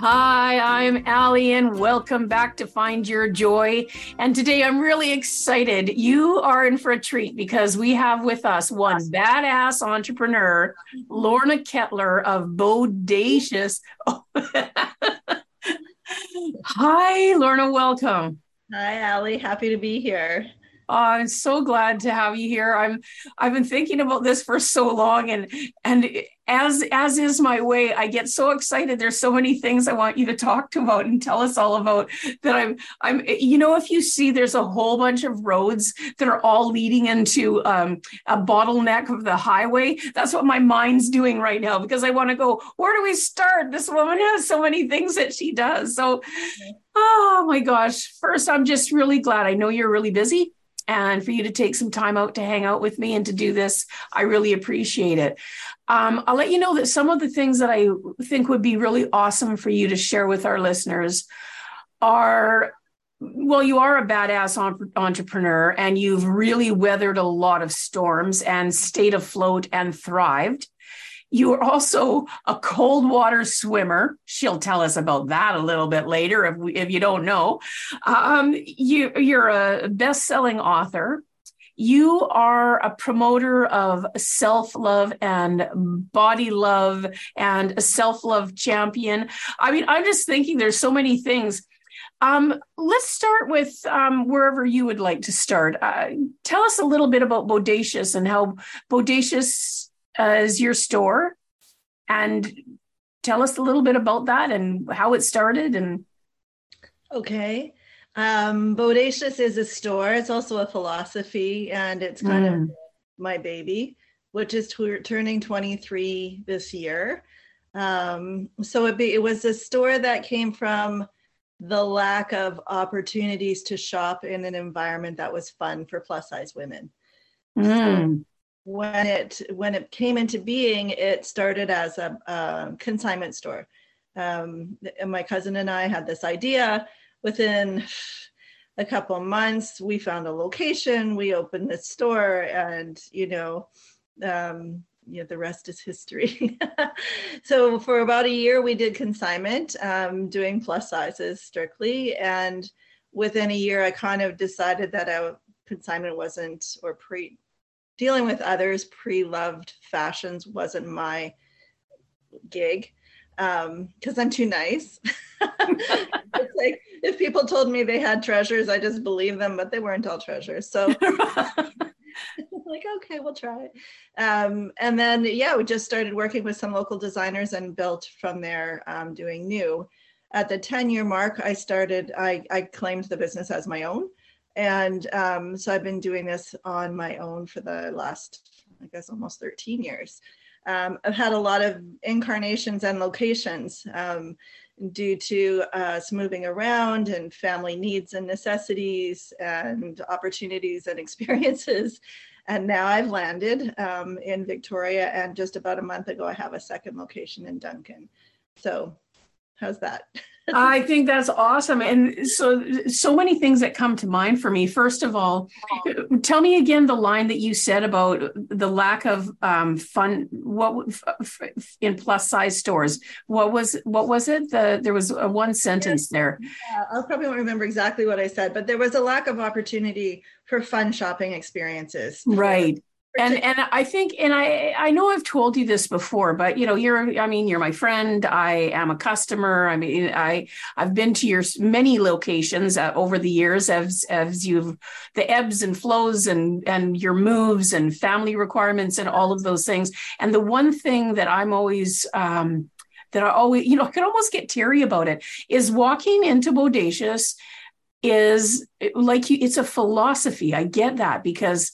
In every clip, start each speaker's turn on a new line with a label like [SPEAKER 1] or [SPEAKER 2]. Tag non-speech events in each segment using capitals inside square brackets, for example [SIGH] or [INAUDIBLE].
[SPEAKER 1] Hi, I'm Ali, and welcome back to Find Your Joy. And today I'm really excited. You are in for a treat because we have with us one badass entrepreneur, Lorna Ketler of Bodacious. [LAUGHS] Hi, Lorna, welcome.
[SPEAKER 2] Hi, Ali. Happy to be here.
[SPEAKER 1] Oh, I'm so glad to have you here. I'm I've been thinking about this for so long and and as as is my way, I get so excited. There's so many things I want you to talk to about and tell us all about that I'm I'm you know if you see there's a whole bunch of roads that are all leading into um, a bottleneck of the highway. That's what my mind's doing right now because I want to go, where do we start? This woman has so many things that she does. So oh my gosh. First, I'm just really glad. I know you're really busy and for you to take some time out to hang out with me and to do this. I really appreciate it. Um, I'll let you know that some of the things that I think would be really awesome for you to share with our listeners are well, you are a badass entrepreneur and you've really weathered a lot of storms and stayed afloat and thrived. You are also a cold water swimmer. She'll tell us about that a little bit later if, we, if you don't know. Um, you, you're a best selling author. You are a promoter of self love and body love and a self love champion. I mean, I'm just thinking there's so many things. Um, let's start with um, wherever you would like to start. Uh, tell us a little bit about Bodacious and how Bodacious as your store. And tell us a little bit about that and how it started and
[SPEAKER 2] okay. Um bodacious is a store. It's also a philosophy and it's kind mm. of my baby which is t- turning 23 this year. Um so it, be, it was a store that came from the lack of opportunities to shop in an environment that was fun for plus size women. Mm. so when it when it came into being, it started as a, a consignment store. Um, my cousin and I had this idea. Within a couple months, we found a location. We opened this store, and you know, um, yeah, the rest is history. [LAUGHS] so for about a year, we did consignment, um, doing plus sizes strictly, and within a year, I kind of decided that a consignment wasn't or pre dealing with others pre-loved fashions wasn't my gig because um, I'm too nice. [LAUGHS] it's like if people told me they had treasures, I just believe them, but they weren't all treasures. So [LAUGHS] [LAUGHS] like, okay, we'll try it. Um, and then, yeah, we just started working with some local designers and built from there, um, doing new. At the 10 year mark, I started, I, I claimed the business as my own. And um, so I've been doing this on my own for the last, I guess, almost 13 years. Um, I've had a lot of incarnations and locations um, due to us moving around and family needs and necessities and opportunities and [LAUGHS] experiences. And now I've landed um, in Victoria, and just about a month ago, I have a second location in Duncan. So, how's that?
[SPEAKER 1] I think that's awesome. And so, so many things that come to mind for me. First of all, tell me again the line that you said about the lack of um, fun. What in plus size stores? What was what was it? The there was a one sentence there.
[SPEAKER 2] Yeah, I probably won't remember exactly what I said, but there was a lack of opportunity for fun shopping experiences.
[SPEAKER 1] Right and and i think and i i know i've told you this before but you know you're i mean you're my friend. I am a customer. I mean i i've been to your many locations uh, over the years as as you've the ebbs and flows and and your moves and family requirements and all of those things. And the one thing that i'm always um that i always you know i could almost get teary about it is walking into bodacious is like you, it's a philosophy. I get that because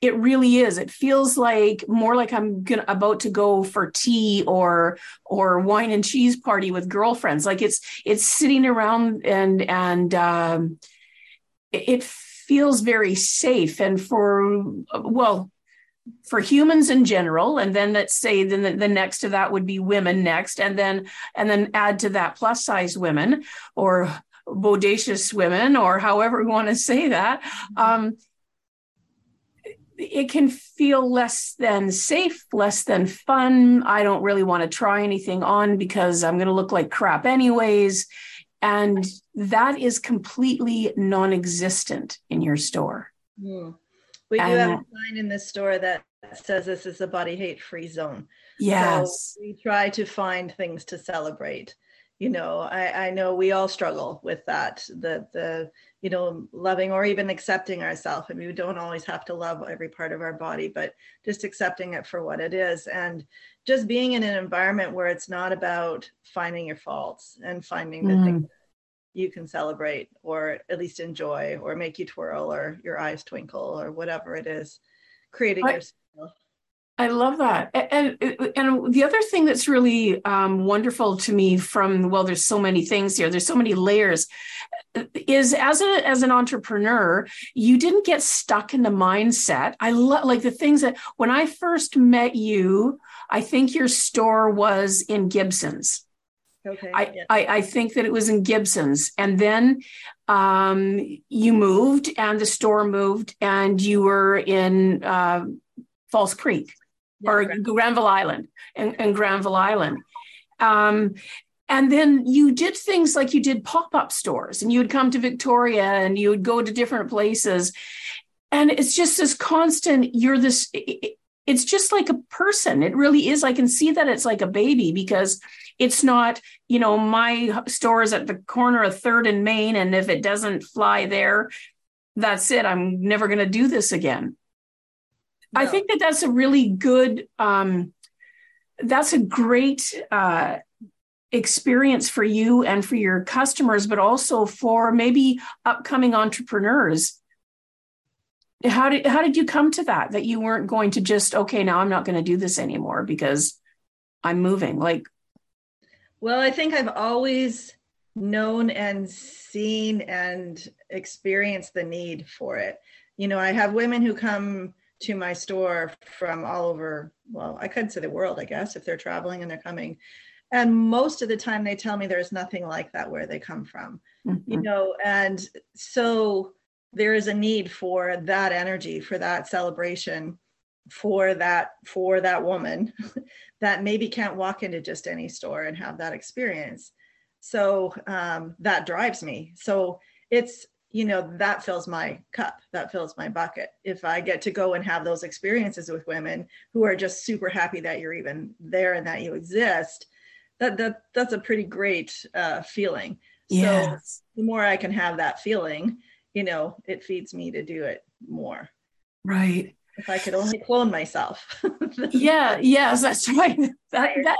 [SPEAKER 1] it really is. It feels like more like I'm gonna about to go for tea or or wine and cheese party with girlfriends. Like it's it's sitting around and and um, it feels very safe. And for well, for humans in general and then let's say then the, the, next to that would be women next and then and then add to that plus size women or bodacious women or however we want to say that mm-hmm. um, it can feel less than safe less than fun i don't really want to try anything on because i'm going to look like crap anyways and that is completely non-existent in your store
[SPEAKER 2] mm. We do have a sign in the store that says this is a body hate free zone.
[SPEAKER 1] Yes.
[SPEAKER 2] So we try to find things to celebrate. You know, I, I know we all struggle with that. The the you know, loving or even accepting ourselves. I mean, we don't always have to love every part of our body, but just accepting it for what it is. And just being in an environment where it's not about finding your faults and finding the mm. things you can celebrate or at least enjoy or make you twirl or your eyes twinkle or whatever it is creating I, your
[SPEAKER 1] I love that. And, and the other thing that's really um, wonderful to me from, well, there's so many things here, there's so many layers, is as, a, as an entrepreneur, you didn't get stuck in the mindset. I love like the things that when I first met you, I think your store was in Gibsons.
[SPEAKER 2] Okay.
[SPEAKER 1] I, yeah. I, I, think that it was in Gibsons. And then um, you moved and the store moved and you were in uh, False Creek yeah, or Granville, Granville Island and, and Granville Island. Um, and then you did things like you did pop-up stores and you would come to Victoria and you would go to different places. And it's just this constant, you're this, it's just like a person. It really is. I can see that it's like a baby because it's not, you know, my store is at the corner of Third and Main, and if it doesn't fly there, that's it. I'm never going to do this again. No. I think that that's a really good. Um, that's a great uh, experience for you and for your customers, but also for maybe upcoming entrepreneurs. How did how did you come to that? That you weren't going to just okay, now I'm not going to do this anymore because I'm moving. Like
[SPEAKER 2] well, I think I've always known and seen and experienced the need for it. You know, I have women who come to my store from all over, well, I could say the world, I guess, if they're traveling and they're coming. And most of the time they tell me there's nothing like that where they come from. Mm-hmm. You know, and so there is a need for that energy, for that celebration for that for that woman [LAUGHS] that maybe can't walk into just any store and have that experience so um, that drives me so it's you know that fills my cup that fills my bucket if i get to go and have those experiences with women who are just super happy that you're even there and that you exist that that that's a pretty great uh, feeling
[SPEAKER 1] yes. so
[SPEAKER 2] the more i can have that feeling you know it feeds me to do it more
[SPEAKER 1] right
[SPEAKER 2] if I could only clone myself. [LAUGHS]
[SPEAKER 1] yeah, yes, that's right. That, that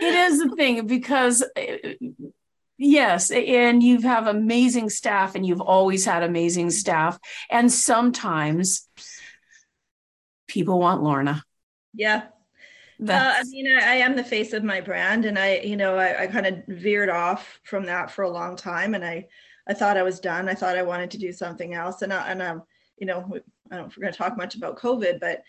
[SPEAKER 1] it is the thing because yes, and you have amazing staff and you've always had amazing staff. And sometimes people want Lorna.
[SPEAKER 2] Yeah. Uh, I mean, I, I, am the face of my brand, and I, you know, I, I kind of veered off from that for a long time, and I, I thought I was done. I thought I wanted to do something else, and I, and um, you know, I don't know if we're going to talk much about COVID, but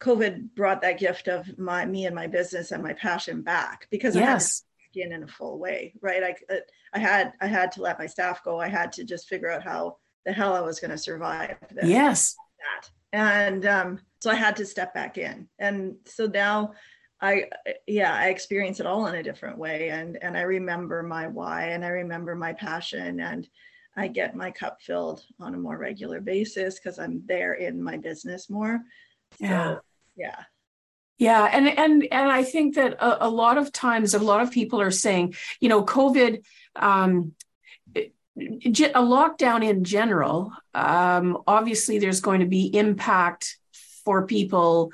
[SPEAKER 2] COVID brought that gift of my me and my business and my passion back because yes. Skin in a full way, right? I uh, I had I had to let my staff go. I had to just figure out how the hell I was going to survive.
[SPEAKER 1] This, yes.
[SPEAKER 2] That and um, so I had to step back in, and so now I yeah I experience it all in a different way, and and I remember my why, and I remember my passion, and I get my cup filled on a more regular basis because I'm there in my business more. So, yeah. Yeah.
[SPEAKER 1] Yeah, and and and I think that a, a, lot of times, a lot of people are saying, you know, COVID, um, a lockdown in general. Um, obviously, there's going to be impact for people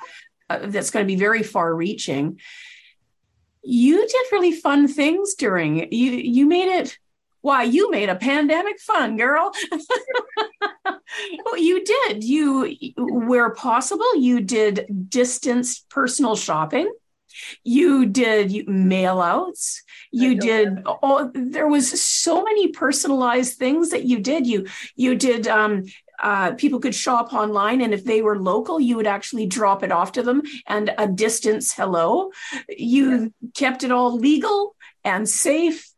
[SPEAKER 1] uh, that's going to be very far-reaching. You did really fun things during you. You made it why you made a pandemic fun girl [LAUGHS] well, you did. You where possible you did distance personal shopping. You did mail outs. You did all there was so many personalized things that you did. You you did um uh, people could shop online and if they were local you would actually drop it off to them and a distance hello. You yeah. kept it all legal and safe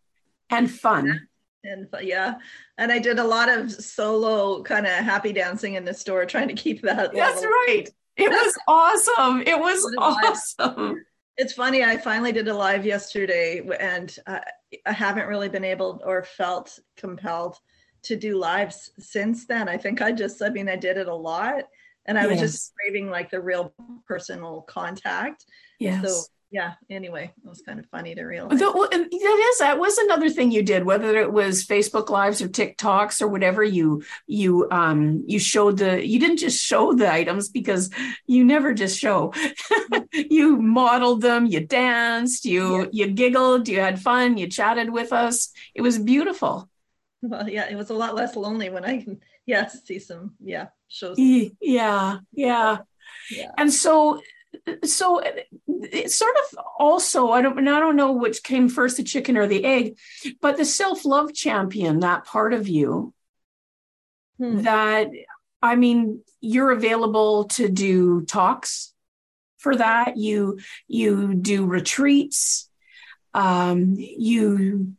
[SPEAKER 1] and fun
[SPEAKER 2] and yeah and i did a lot of solo kind of happy dancing in the store trying to keep that
[SPEAKER 1] that's level. right it was [LAUGHS] awesome it was awesome
[SPEAKER 2] it's funny. I finally did a live yesterday, and uh, I haven't really been able or felt compelled to do lives since then. I think I just, I mean, I did it a lot, and I yes. was just craving like the real personal contact.
[SPEAKER 1] Yes.
[SPEAKER 2] So yeah anyway it was kind of funny to realize.
[SPEAKER 1] That is that was another thing you did whether it was facebook lives or tiktoks or whatever you you um you showed the you didn't just show the items because you never just show. [LAUGHS] You modeled them you danced you yeah. you giggled you had fun you chatted with us. It was beautiful.
[SPEAKER 2] Well yeah it was a lot less lonely when i can yeah see some yeah shows.
[SPEAKER 1] Yeah yeah. Yeah. And so so it's sort of also I don't I don't know which came first the chicken or the egg, but the self-love champion, that part of you hmm. that I mean you're available to do talks for that. You you do retreats. Um, you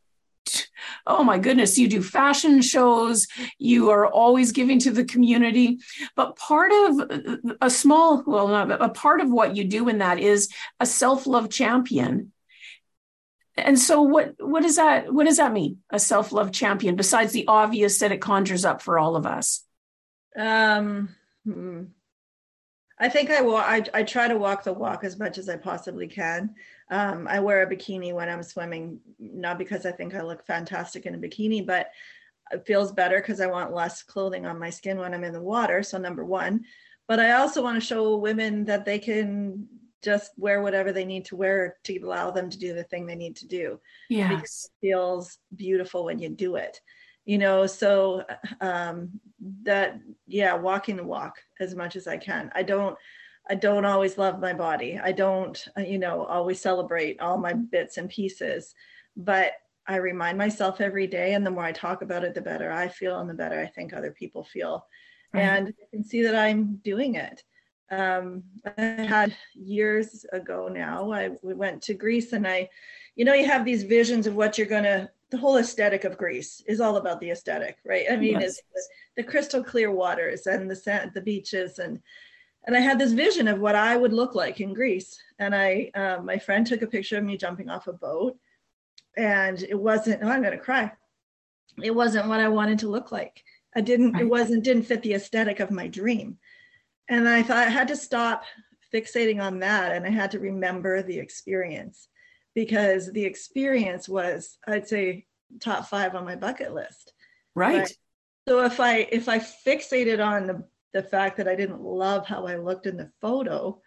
[SPEAKER 1] oh my goodness, you do fashion shows, you are always giving to the community. But part of a small, well, not a part of what you do in that is a self-love champion. And so what what does that what does that mean? A self-love champion, besides the obvious that it conjures up for all of us?
[SPEAKER 2] Um hmm. I think I, I I try to walk the walk as much as I possibly can. Um, I wear a bikini when I'm swimming, not because I think I look fantastic in a bikini, but it feels better because I want less clothing on my skin when I'm in the water. So, number one. But I also want to show women that they can just wear whatever they need to wear to allow them to do the thing they need to do.
[SPEAKER 1] Yeah. Because
[SPEAKER 2] it feels beautiful when you do it. You know, so um, that, yeah, walking the walk as much as I can. I don't, I don't always love my body. I don't, uh, you know, always celebrate all my bits and pieces, but I remind myself every day. And the more I talk about it, the better I feel and the better I think other people feel. Right. And I can see that I'm doing it. Um, I had years ago now, I we went to Greece and I, you know, you have these visions of what you're going to, the whole aesthetic of Greece is all about the aesthetic, right? I mean, yes. it's the, the crystal clear waters and the sand, the beaches and, and I had this vision of what I would look like in Greece. And I, uh, my friend took a picture of me jumping off a boat, and it wasn't. Oh, I'm gonna cry. It wasn't what I wanted to look like. I didn't. Right. It wasn't. Didn't fit the aesthetic of my dream. And I thought I had to stop fixating on that, and I had to remember the experience, because the experience was, I'd say, top five on my bucket list.
[SPEAKER 1] Right. right?
[SPEAKER 2] So if I if I fixated on the the fact that I didn't love how I looked in the photo.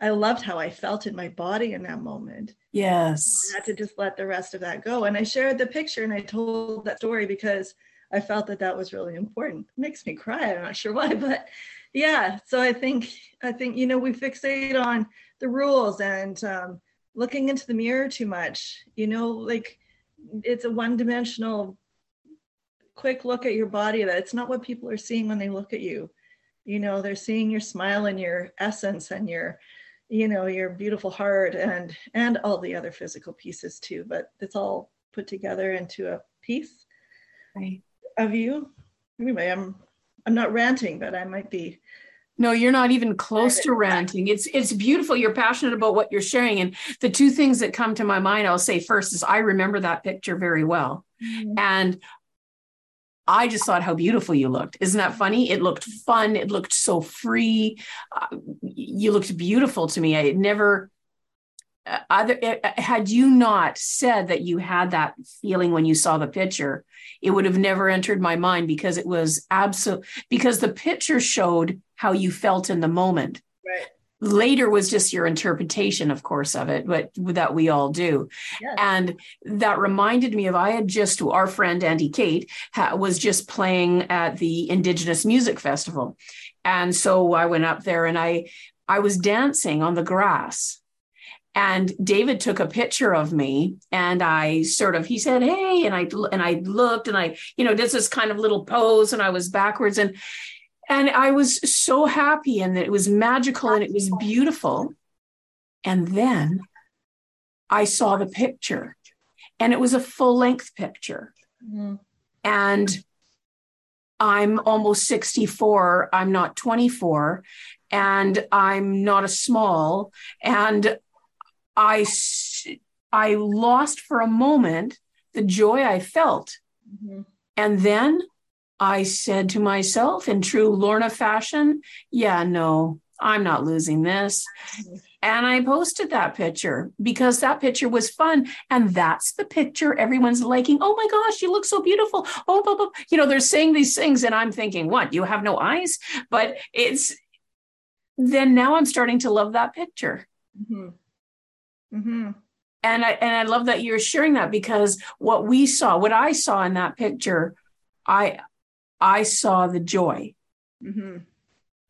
[SPEAKER 2] I loved how I felt in my body in that moment.
[SPEAKER 1] Yes.
[SPEAKER 2] I had to just let the rest of that go. And I shared the picture and I told that story because I felt that that was really important. It makes me cry. I'm not sure why, [LAUGHS] but yeah. So I think, I think, you know, we fixate on the rules and um, looking into the mirror too much, you know, like it's a one dimensional quick look at your body that it's not what people are seeing when they look at you you know they're seeing your smile and your essence and your you know your beautiful heart and and all the other physical pieces too but it's all put together into a piece
[SPEAKER 1] right.
[SPEAKER 2] of you. Anyway i'm i'm not ranting but i might be
[SPEAKER 1] no you're not even close to ranting. It's it's beautiful. You're passionate about what you're sharing. And the two things that come to my mind i'll say first is i remember that picture very well. Mm-hmm. and I just thought how beautiful you looked. Isn't that funny? It looked fun. It looked so free. Uh, you looked beautiful to me. I had never, uh, either uh, had you not said that you had that feeling when you saw the picture, it would have never entered my mind because it was absolute. Because the picture showed how you felt in the moment.
[SPEAKER 2] Right.
[SPEAKER 1] Later was just your interpretation of course of it but that we all do. Yes. and that reminded me of i had just our friend andy kate ha, was just playing at the indigenous music festival. And so i went up there and i i was dancing on the grass. And david took a picture of me and i sort of he said hey and i and i looked and i you know did this kind of little pose and i was backwards. And and I was so happy and it was magical and it was beautiful. And then I saw the picture and it was a full length picture. Mm-hmm. And I'm almost 64. I'm not 24 and I'm not a small. And I, I lost for a moment the joy I felt. Mm-hmm. And then I said to myself in true Lorna fashion, yeah, no, I'm not losing this. And I posted that picture because that picture was fun. And that's the picture everyone's liking. Oh my gosh, you look so beautiful. Oh, blah, blah. you know, they're saying these things. And I'm thinking, what? You have no eyes? But it's then now I'm starting to love that picture. Mm-hmm. Mm-hmm. And I and I love that you're sharing that because what we saw, what I saw in that picture, I I saw the joy. Mm-hmm.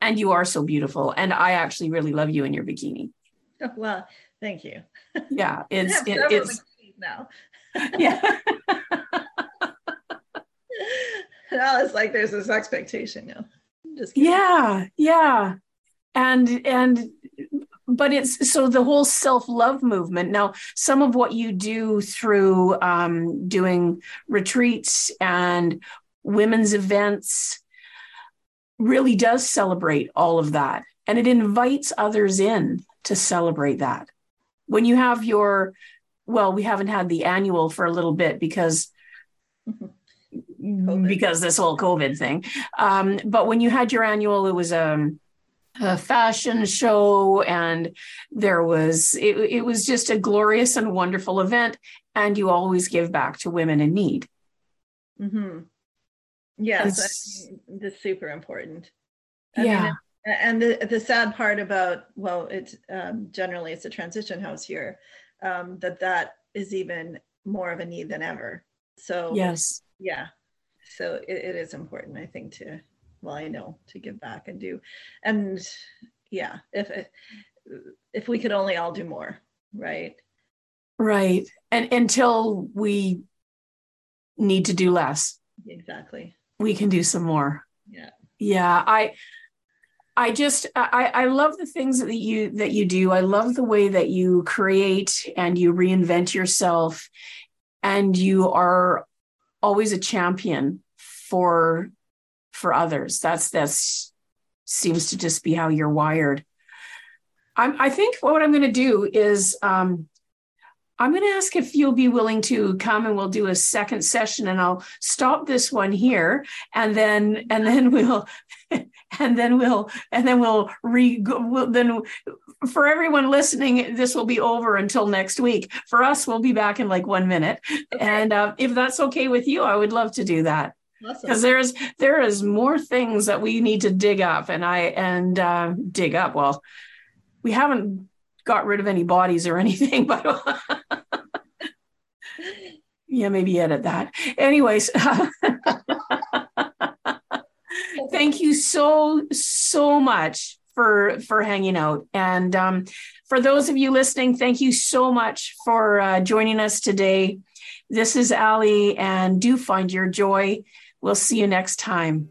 [SPEAKER 1] And you are so beautiful. And I actually really love you in your bikini.
[SPEAKER 2] Oh, [LAUGHS] well, thank you. [LAUGHS]
[SPEAKER 1] Yeah, it's it, it's
[SPEAKER 2] now. [LAUGHS]
[SPEAKER 1] yeah.
[SPEAKER 2] now it's like there's this expectation now.
[SPEAKER 1] Just yeah, yeah. And and but it's so the whole self-love movement now some of what you do through um, doing retreats and women's events really does celebrate all of that. And it invites others in to celebrate that. When you have your, well, we haven't had the annual for a little bit because. [LAUGHS] COVID. Because this whole COVID thing. Um, but when you had your annual, it was a, um, a fashion show and there was it, it was just a glorious and wonderful event and you always give back to women in need
[SPEAKER 2] mm-hmm. Yes, that's super important.
[SPEAKER 1] I yeah. Mean,
[SPEAKER 2] and the, the sad part about well it's um, generally it's a transition house here um, that that is even more of a need than ever. So
[SPEAKER 1] yes.
[SPEAKER 2] yeah. So it, it is important i think to well i know to give back and do. And yeah if if we could only all do more right?
[SPEAKER 1] Right. And until we need to do less.
[SPEAKER 2] Exactly
[SPEAKER 1] we can do some more.
[SPEAKER 2] Yeah.
[SPEAKER 1] Yeah. I I just I, I love the things that you that you do. I love the way that you create and you reinvent yourself and you are always a champion for for others. That's that's seems to just be how you're wired. I'm, I think what I'm going to do is um, I'm going to ask if you'll be willing to come and we'll do a second session and I'll stop this one here and then and then we'll [LAUGHS] and then we'll and then we'll re we'll, then for everyone listening this will be over until next week. For us we'll be back in like 1 minute. Okay. And uh, if that's okay with you I would love to do that because awesome. there's there is more things that we need to dig up and i and uh, dig up well we haven't got rid of any bodies or [LAUGHS] anything, but yeah, maybe edit that. Anyways, [LAUGHS] thank you so so much for for hanging out. And um, for those of you listening thank you so much for uh, joining us today. This is ali and do find your joy. We'll see you next time